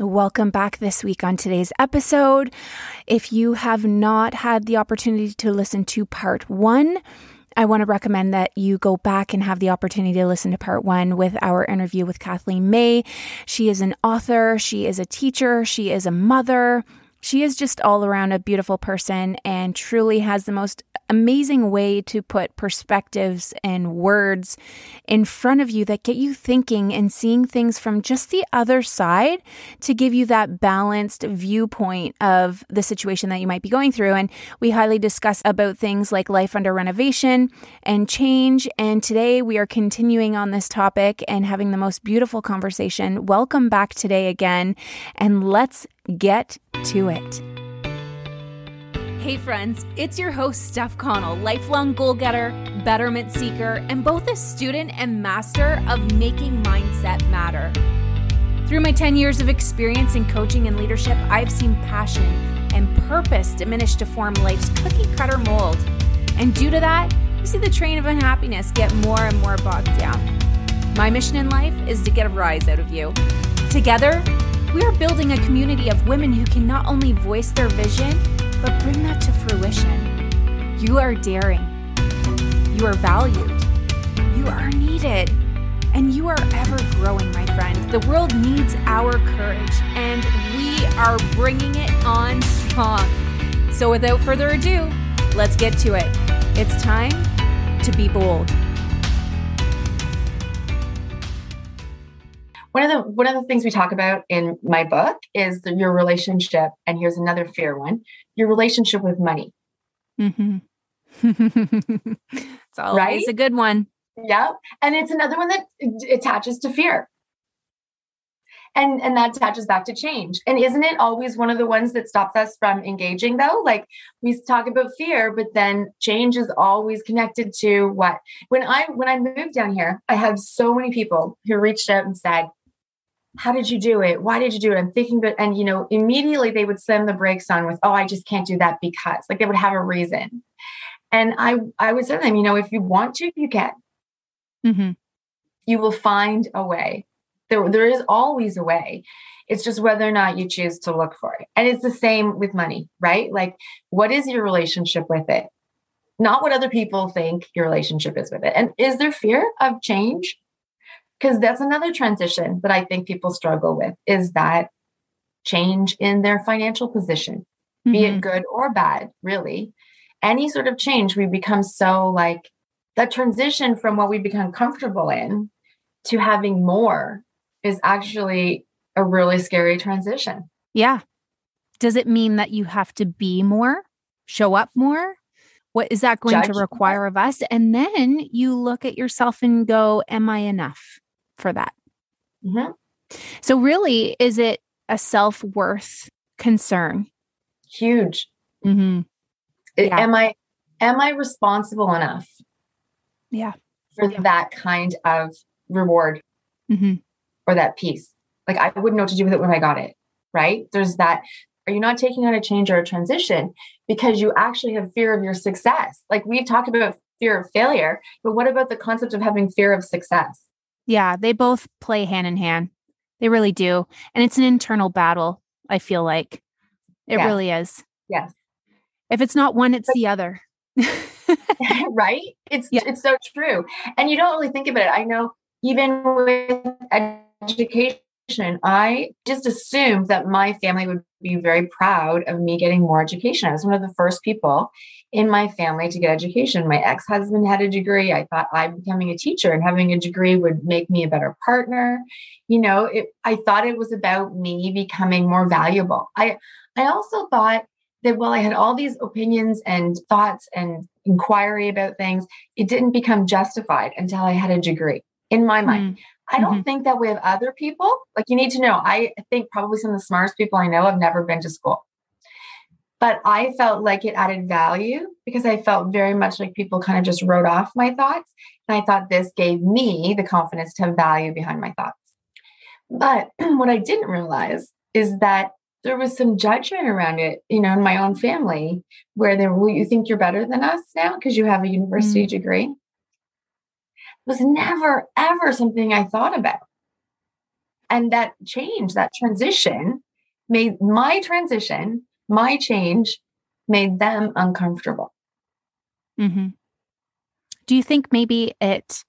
Welcome back this week on today's episode. If you have not had the opportunity to listen to part one, I want to recommend that you go back and have the opportunity to listen to part one with our interview with Kathleen May. She is an author, she is a teacher, she is a mother. She is just all around a beautiful person and truly has the most amazing way to put perspectives and words in front of you that get you thinking and seeing things from just the other side to give you that balanced viewpoint of the situation that you might be going through. And we highly discuss about things like life under renovation and change. And today we are continuing on this topic and having the most beautiful conversation. Welcome back today again, and let's get to it. Hey, friends, it's your host, Steph Connell, lifelong goal getter, betterment seeker, and both a student and master of making mindset matter. Through my 10 years of experience in coaching and leadership, I've seen passion and purpose diminish to form life's cookie cutter mold. And due to that, you see the train of unhappiness get more and more bogged down. My mission in life is to get a rise out of you. Together, we are building a community of women who can not only voice their vision, but bring that to fruition. You are daring. You are valued. You are needed. And you are ever growing, my friend. The world needs our courage, and we are bringing it on strong. So, without further ado, let's get to it. It's time to be bold. One of the one of the things we talk about in my book is the, your relationship, and here's another fear one: your relationship with money. Mm-hmm. it's always right? a good one. yep and it's another one that attaches to fear, and and that attaches back to change. And isn't it always one of the ones that stops us from engaging? Though, like we talk about fear, but then change is always connected to what? When I when I moved down here, I have so many people who reached out and said, how did you do it? Why did you do it? I'm thinking, but, and you know, immediately they would slam the brakes on with, oh, I just can't do that because, like, they would have a reason. And I, I would say to them, you know, if you want to, you can. Mm-hmm. You will find a way. There, there is always a way. It's just whether or not you choose to look for it. And it's the same with money, right? Like, what is your relationship with it? Not what other people think your relationship is with it. And is there fear of change? Because that's another transition that I think people struggle with is that change in their financial position, mm-hmm. be it mm-hmm. good or bad, really. Any sort of change, we become so like that transition from what we become comfortable in to having more is actually a really scary transition. Yeah. Does it mean that you have to be more, show up more? What is that going Judge to require of us? And then you look at yourself and go, Am I enough? For that. Mm-hmm. So, really, is it a self worth concern? Huge. Mm-hmm. Yeah. Am I am I responsible enough? Yeah. For yeah. that kind of reward mm-hmm. or that piece. Like I wouldn't know what to do with it when I got it. Right. There's that. Are you not taking on a change or a transition because you actually have fear of your success? Like we've talked about fear of failure, but what about the concept of having fear of success? Yeah, they both play hand in hand. They really do. And it's an internal battle, I feel like. It yes. really is. Yes. If it's not one, it's but, the other. right? It's yeah. it's so true. And you don't really think about it. I know even with education, I just assumed that my family would be very proud of me getting more education. I was one of the first people in my family to get education. My ex husband had a degree. I thought I'm becoming a teacher and having a degree would make me a better partner. You know, it, I thought it was about me becoming more valuable. I, I also thought that while I had all these opinions and thoughts and inquiry about things, it didn't become justified until I had a degree in my mind. Mm. I don't mm-hmm. think that with other people. Like you need to know, I think probably some of the smartest people I know have never been to school. But I felt like it added value because I felt very much like people kind of just wrote off my thoughts. And I thought this gave me the confidence to have value behind my thoughts. But what I didn't realize is that there was some judgment around it, you know, in my own family, where they were, you think you're better than us now because you have a university mm. degree? Was never, ever something I thought about. and that change, that transition made my transition, my change made them uncomfortable. Mm-hmm. Do you think maybe it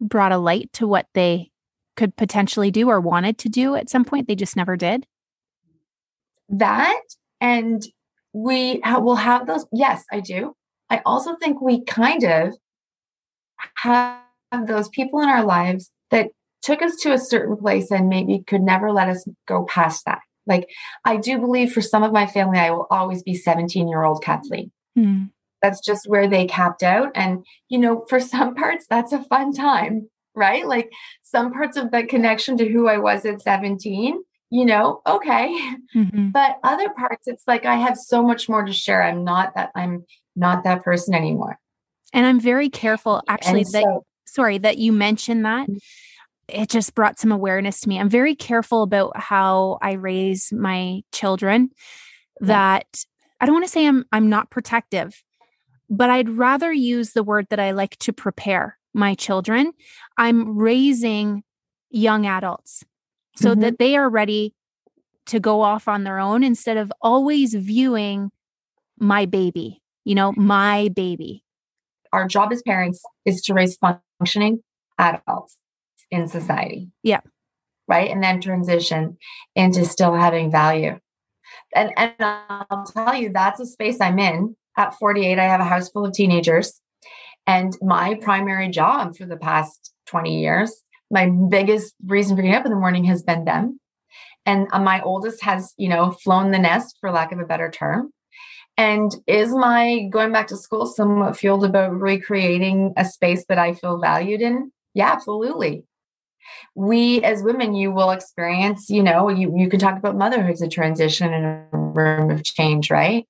brought a light to what they could potentially do or wanted to do at some point? They just never did? That, and we will have those. Yes, I do. I also think we kind of have those people in our lives that took us to a certain place and maybe could never let us go past that. Like, I do believe for some of my family, I will always be 17 year old Kathleen. Mm. That's just where they capped out. And, you know, for some parts, that's a fun time, right? Like, some parts of the connection to who I was at 17, you know, okay. Mm-hmm. But other parts, it's like I have so much more to share. I'm not that, I'm not that person anymore. And I'm very careful actually and that, so, sorry, that you mentioned that mm it just brought some awareness to me. I'm very careful about how I raise my children that I don't want to say I'm I'm not protective, but I'd rather use the word that I like to prepare my children. I'm raising young adults so mm-hmm. that they are ready to go off on their own instead of always viewing my baby, you know, my baby. Our job as parents is to raise functioning adults in society. Yeah. Right. And then transition into still having value. And, and I'll tell you, that's a space I'm in. At 48, I have a house full of teenagers. And my primary job for the past 20 years, my biggest reason for getting up in the morning has been them. And uh, my oldest has, you know, flown the nest, for lack of a better term. And is my going back to school somewhat fueled about recreating a space that I feel valued in? Yeah, absolutely. We as women you will experience you know you, you can talk about motherhood as a transition and a room of change right?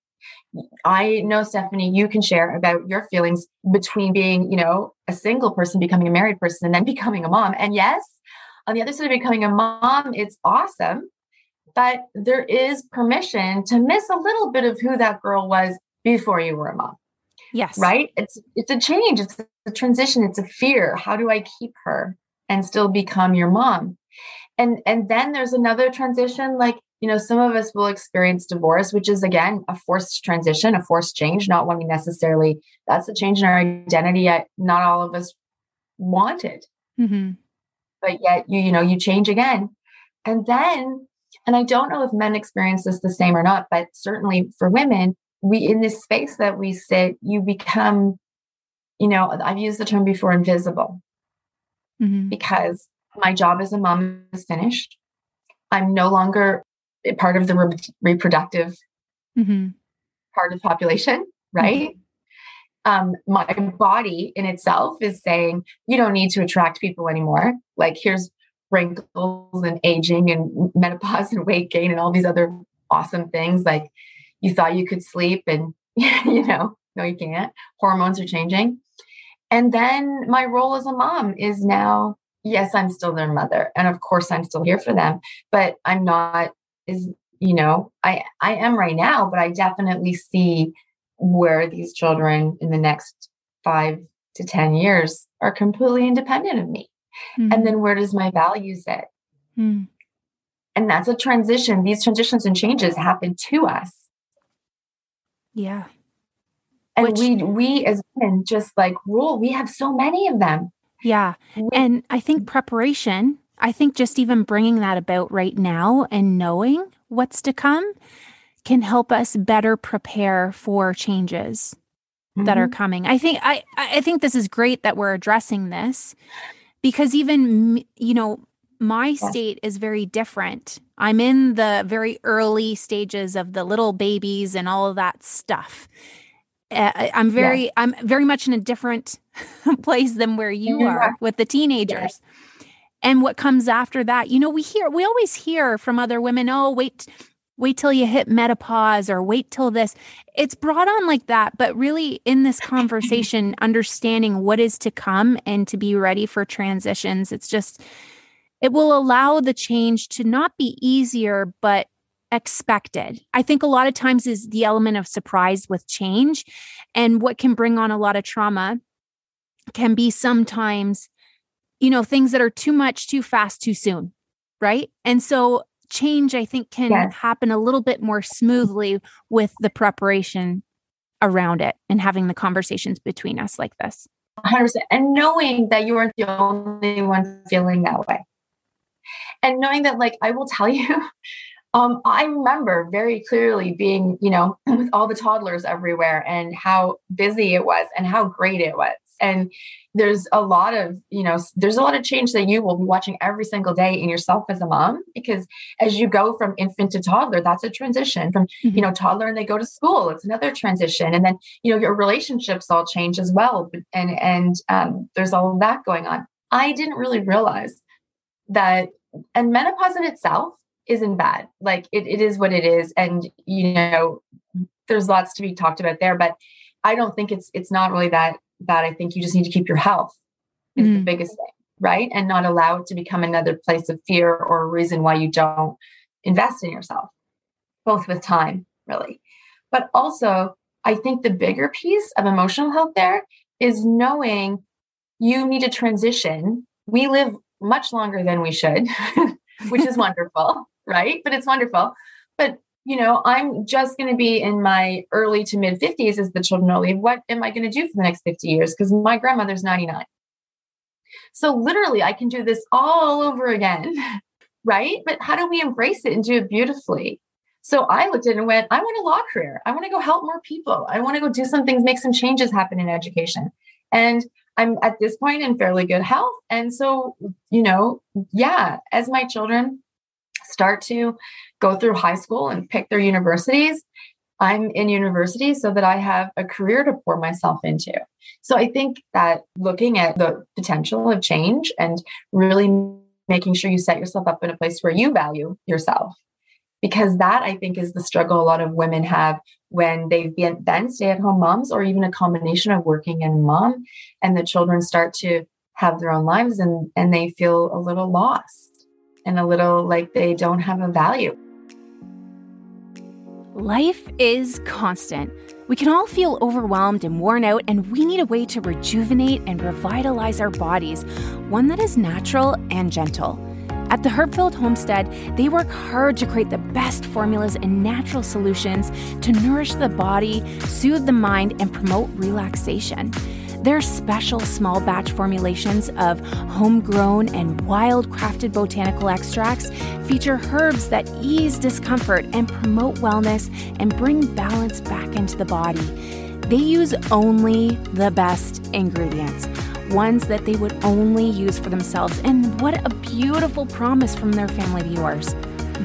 I know stephanie you can share about your feelings between being you know a single person becoming a married person and then becoming a mom. And yes on the other side of becoming a mom it's awesome but there is permission to miss a little bit of who that girl was before you were a mom yes. right? It's it's a change it's a transition it's a fear. How do i keep her and still become your mom? And and then there's another transition like you know some of us will experience divorce which is again a forced transition a forced change not one we necessarily that's a change in our identity yet not all of us wanted. Mm-hmm. but yet you you know you change again. And then and i don't know if men experience this the same or not but certainly for women we in this space that we sit you become you know i've used the term before invisible mm-hmm. because my job as a mom is finished. I'm no longer part of the re- reproductive mm-hmm. part of the population, right? Mm-hmm. Um, my body in itself is saying, you don't need to attract people anymore. Like, here's wrinkles and aging and menopause and weight gain and all these other awesome things. Like, you thought you could sleep and, you know, no, you can't. Hormones are changing. And then my role as a mom is now, yes, I'm still their mother. And of course I'm still here for them, but I'm not is, you know, I I am right now, but I definitely see where these children in the next five to 10 years are completely independent of me. Mm-hmm. And then where does my value sit? Mm-hmm. And that's a transition. These transitions and changes happen to us. Yeah and Which, we we as women just like rule we have so many of them yeah we, and i think preparation i think just even bringing that about right now and knowing what's to come can help us better prepare for changes mm-hmm. that are mm-hmm. coming i think i i think this is great that we're addressing this because even you know my yes. state is very different. I'm in the very early stages of the little babies and all of that stuff. Uh, I'm very yes. I'm very much in a different place than where you yeah. are with the teenagers. Yes. And what comes after that, you know, we hear we always hear from other women, "Oh, wait wait till you hit menopause or wait till this." It's brought on like that, but really in this conversation understanding what is to come and to be ready for transitions, it's just it will allow the change to not be easier but expected. I think a lot of times is the element of surprise with change. And what can bring on a lot of trauma can be sometimes, you know, things that are too much, too fast, too soon. right? And so change, I think, can yes. happen a little bit more smoothly with the preparation around it and having the conversations between us like this. 100%. And knowing that you aren't the only one feeling that way. And knowing that, like, I will tell you, um, I remember very clearly being, you know, with all the toddlers everywhere and how busy it was and how great it was. And there's a lot of, you know, there's a lot of change that you will be watching every single day in yourself as a mom, because as you go from infant to toddler, that's a transition from, mm-hmm. you know, toddler and they go to school, it's another transition. And then, you know, your relationships all change as well. And, and um, there's all of that going on. I didn't really realize that, and menopause in itself isn't bad. Like it, it is what it is. And, you know, there's lots to be talked about there, but I don't think it's, it's not really that that I think you just need to keep your health is mm. the biggest thing, right? And not allow it to become another place of fear or a reason why you don't invest in yourself, both with time, really. But also, I think the bigger piece of emotional health there is knowing you need to transition. We live much longer than we should, which is wonderful, right? But it's wonderful. But you know, I'm just going to be in my early to mid 50s as the children will leave. What am I going to do for the next 50 years? Because my grandmother's 99. So literally, I can do this all over again, right? But how do we embrace it and do it beautifully? So I looked at it and went, I want a law career. I want to go help more people. I want to go do some things, make some changes happen in education. And I'm at this point in fairly good health. And so, you know, yeah, as my children start to go through high school and pick their universities, I'm in university so that I have a career to pour myself into. So I think that looking at the potential of change and really making sure you set yourself up in a place where you value yourself. Because that I think is the struggle a lot of women have when they've been then stay at home moms or even a combination of working and mom and the children start to have their own lives and, and they feel a little lost and a little like they don't have a value. Life is constant. We can all feel overwhelmed and worn out, and we need a way to rejuvenate and revitalize our bodies, one that is natural and gentle. At the Herb Filled Homestead, they work hard to create the best formulas and natural solutions to nourish the body, soothe the mind, and promote relaxation. Their special small batch formulations of homegrown and wild crafted botanical extracts feature herbs that ease discomfort and promote wellness and bring balance back into the body. They use only the best ingredients, ones that they would only use for themselves. And what a beautiful promise from their family to yours.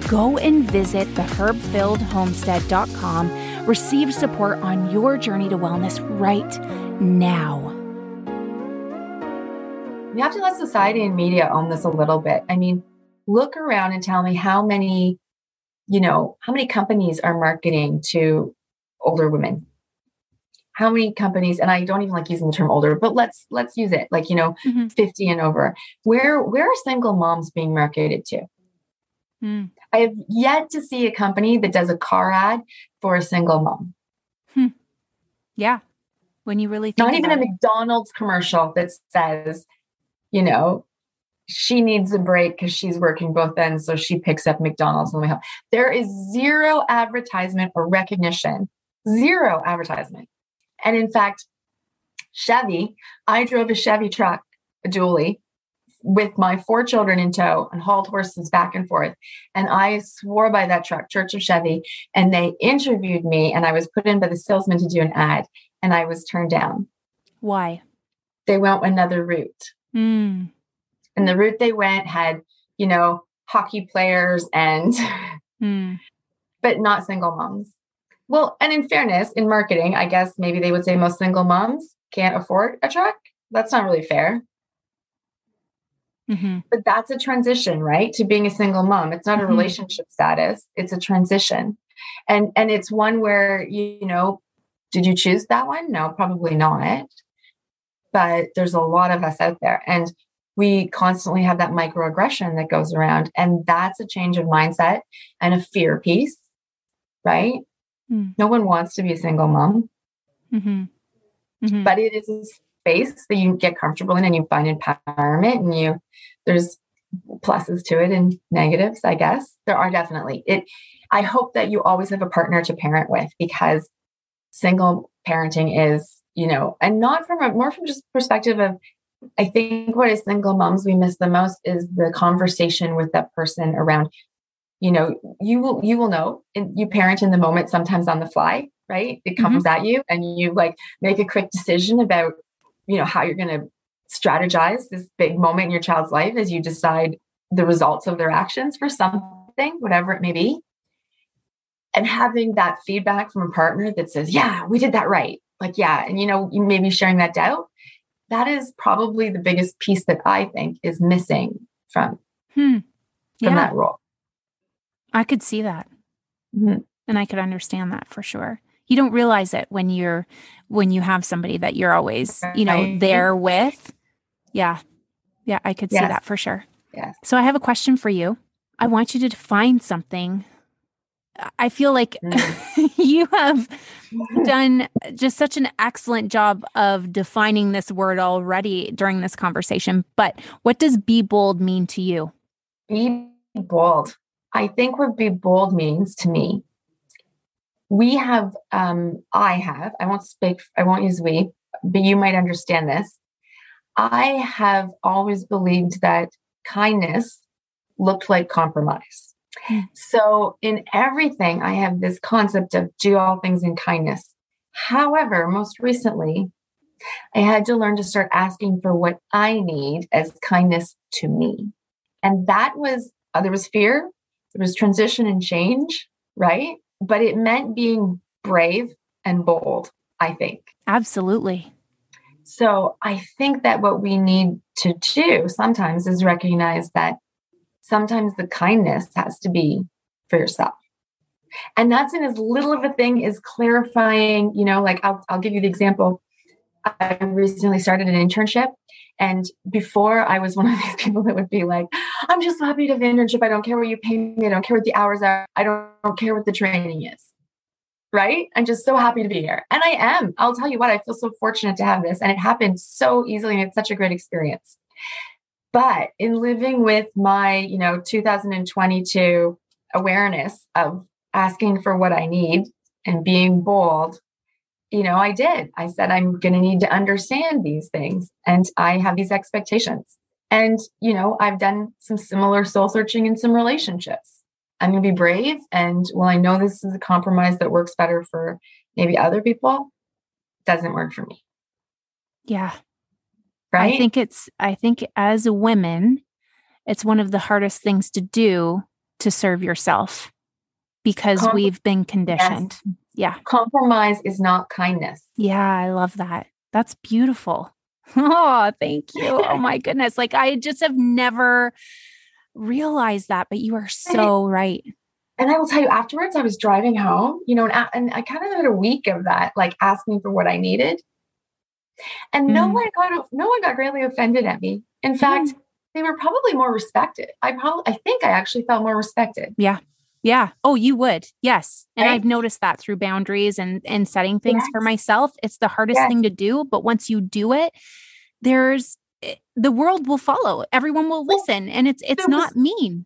Go and visit theherbfilledhomestead.com. Receive support on your journey to wellness right now. We have to let society and media own this a little bit. I mean, look around and tell me how many, you know, how many companies are marketing to older women? How many companies, and I don't even like using the term older, but let's let's use it like, you know, mm-hmm. 50 and over. Where where are single moms being marketed to? Mm. I have yet to see a company that does a car ad for a single mom. Hmm. Yeah. When you really think not even a McDonald's commercial that says, you know, she needs a break because she's working both ends. So she picks up McDonald's on the way home. There is zero advertisement or recognition, zero advertisement. And in fact, Chevy, I drove a Chevy truck, a dually, with my four children in tow and hauled horses back and forth. And I swore by that truck, Church of Chevy. And they interviewed me, and I was put in by the salesman to do an ad, and I was turned down. Why? They went another route. Mm. And the route they went had, you know, hockey players and, mm. but not single moms. Well, and in fairness, in marketing, I guess maybe they would say most single moms can't afford a truck. That's not really fair. Mm-hmm. But that's a transition, right? To being a single mom. It's not mm-hmm. a relationship status, it's a transition. And and it's one where you, you know, did you choose that one? No, probably not. But there's a lot of us out there. And we constantly have that microaggression that goes around. And that's a change of mindset and a fear piece, right? Mm. No one wants to be a single mom. Mm-hmm. Mm-hmm. But it is a space that you get comfortable in and you find empowerment and you there's pluses to it and negatives, I guess. There are definitely. It I hope that you always have a partner to parent with because single parenting is, you know, and not from a more from just perspective of I think what as single moms we miss the most is the conversation with that person around, you know, you will you will know and you parent in the moment sometimes on the fly, right? It comes mm-hmm. at you and you like make a quick decision about, you know, how you're gonna strategize this big moment in your child's life as you decide the results of their actions for something, whatever it may be. And having that feedback from a partner that says, yeah, we did that right. Like, yeah. And, you know, you maybe sharing that doubt. That is probably the biggest piece that I think is missing from, hmm. yeah. from that role. I could see that. Mm-hmm. And I could understand that for sure. You don't realize it when you're, when you have somebody that you're always, you know, there with. Yeah. Yeah. I could yes. see that for sure. Yes. So I have a question for you. I want you to define something. I feel like mm. you have done just such an excellent job of defining this word already during this conversation. But what does be bold mean to you? Be bold. I think what be bold means to me, we have, um, I have, I won't speak, I won't use we, but you might understand this. I have always believed that kindness looked like compromise. Mm. So, in everything, I have this concept of do all things in kindness. However, most recently, I had to learn to start asking for what I need as kindness to me. And that was, uh, there was fear, there was transition and change, right? But it meant being brave and bold, I think. Absolutely. So I think that what we need to do sometimes is recognize that sometimes the kindness has to be for yourself. And that's in as little of a thing as clarifying, you know, like I'll, I'll give you the example. I recently started an internship. And before I was one of these people that would be like, I'm just happy to have an internship. I don't care what you pay me. I don't care what the hours are. I don't, don't care what the training is right? I'm just so happy to be here. And I am. I'll tell you what, I feel so fortunate to have this. And it happened so easily and it's such a great experience. But in living with my, you know, 2022 awareness of asking for what I need and being bold, you know, I did. I said, I'm going to need to understand these things and I have these expectations. And, you know, I've done some similar soul searching in some relationships I'm going to be brave. And well, I know this is a compromise that works better for maybe other people, doesn't work for me. Yeah. Right. I think it's, I think as women, it's one of the hardest things to do to serve yourself because Com- we've been conditioned. Yes. Yeah. Compromise is not kindness. Yeah. I love that. That's beautiful. Oh, thank you. Oh my goodness. Like I just have never realized that, but you are so right. And I will tell you, afterwards, I was driving home, you know, and, and I kind of had a week of that, like asking for what I needed. And mm. no one got no one got greatly offended at me. In fact, mm. they were probably more respected. I probably I think I actually felt more respected. Yeah. Yeah. Oh, you would. Yes. And right? I've noticed that through boundaries and and setting things yes. for myself. It's the hardest yes. thing to do, but once you do it, there's Eh, the world will follow. Everyone will listen, and it's it's not mean.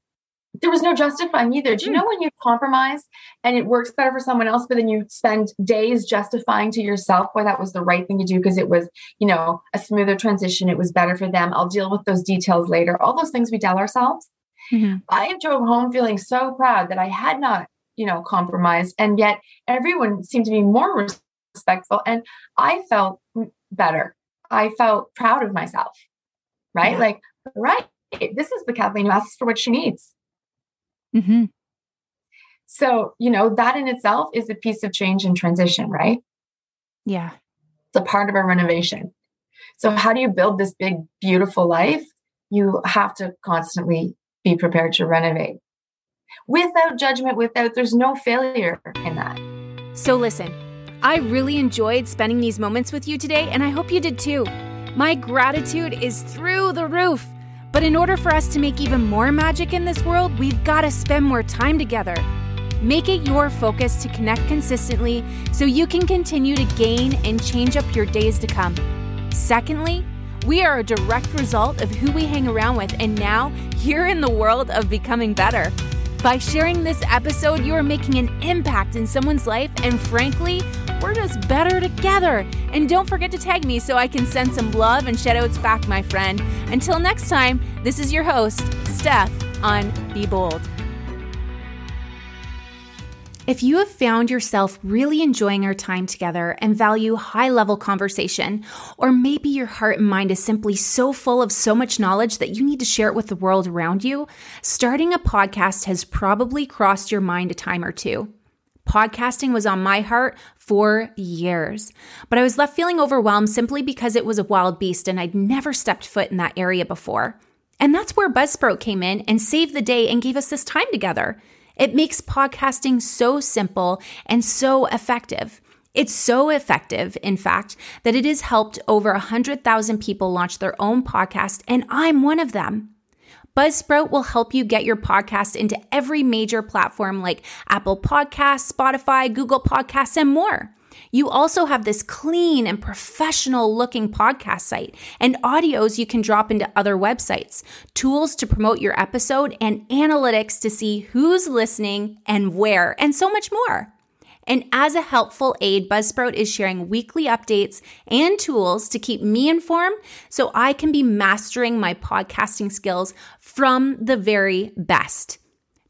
There was no justifying either. Do you mm. know when you compromise and it works better for someone else, but then you spend days justifying to yourself why that was the right thing to do because it was, you know, a smoother transition. It was better for them. I'll deal with those details later. All those things we tell ourselves. Mm-hmm. I drove home feeling so proud that I had not, you know, compromised, and yet everyone seemed to be more respectful, and I felt better I felt proud of myself, right? Yeah. Like, right, this is the Kathleen who asks for what she needs. Mm-hmm. So, you know, that in itself is a piece of change and transition, right? Yeah. It's a part of a renovation. So, how do you build this big, beautiful life? You have to constantly be prepared to renovate without judgment, without, there's no failure in that. So, listen. I really enjoyed spending these moments with you today, and I hope you did too. My gratitude is through the roof. But in order for us to make even more magic in this world, we've got to spend more time together. Make it your focus to connect consistently so you can continue to gain and change up your days to come. Secondly, We are a direct result of who we hang around with, and now you're in the world of becoming better. By sharing this episode, you are making an impact in someone's life, and frankly, we're just better together. And don't forget to tag me so I can send some love and shoutouts back, my friend. Until next time, this is your host, Steph, on Be Bold. If you have found yourself really enjoying our time together and value high level conversation, or maybe your heart and mind is simply so full of so much knowledge that you need to share it with the world around you, starting a podcast has probably crossed your mind a time or two. Podcasting was on my heart for years, but I was left feeling overwhelmed simply because it was a wild beast and I'd never stepped foot in that area before. And that's where Buzzsprout came in and saved the day and gave us this time together. It makes podcasting so simple and so effective. It's so effective, in fact, that it has helped over 100,000 people launch their own podcast, and I'm one of them. Buzzsprout will help you get your podcast into every major platform like Apple Podcasts, Spotify, Google Podcasts, and more. You also have this clean and professional looking podcast site and audios you can drop into other websites, tools to promote your episode, and analytics to see who's listening and where, and so much more. And as a helpful aid, Buzzsprout is sharing weekly updates and tools to keep me informed so I can be mastering my podcasting skills from the very best.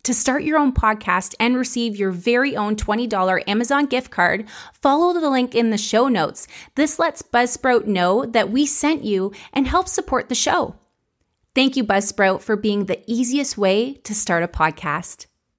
To start your own podcast and receive your very own $20 Amazon gift card, follow the link in the show notes. This lets Buzzsprout know that we sent you and help support the show. Thank you, Buzzsprout, for being the easiest way to start a podcast.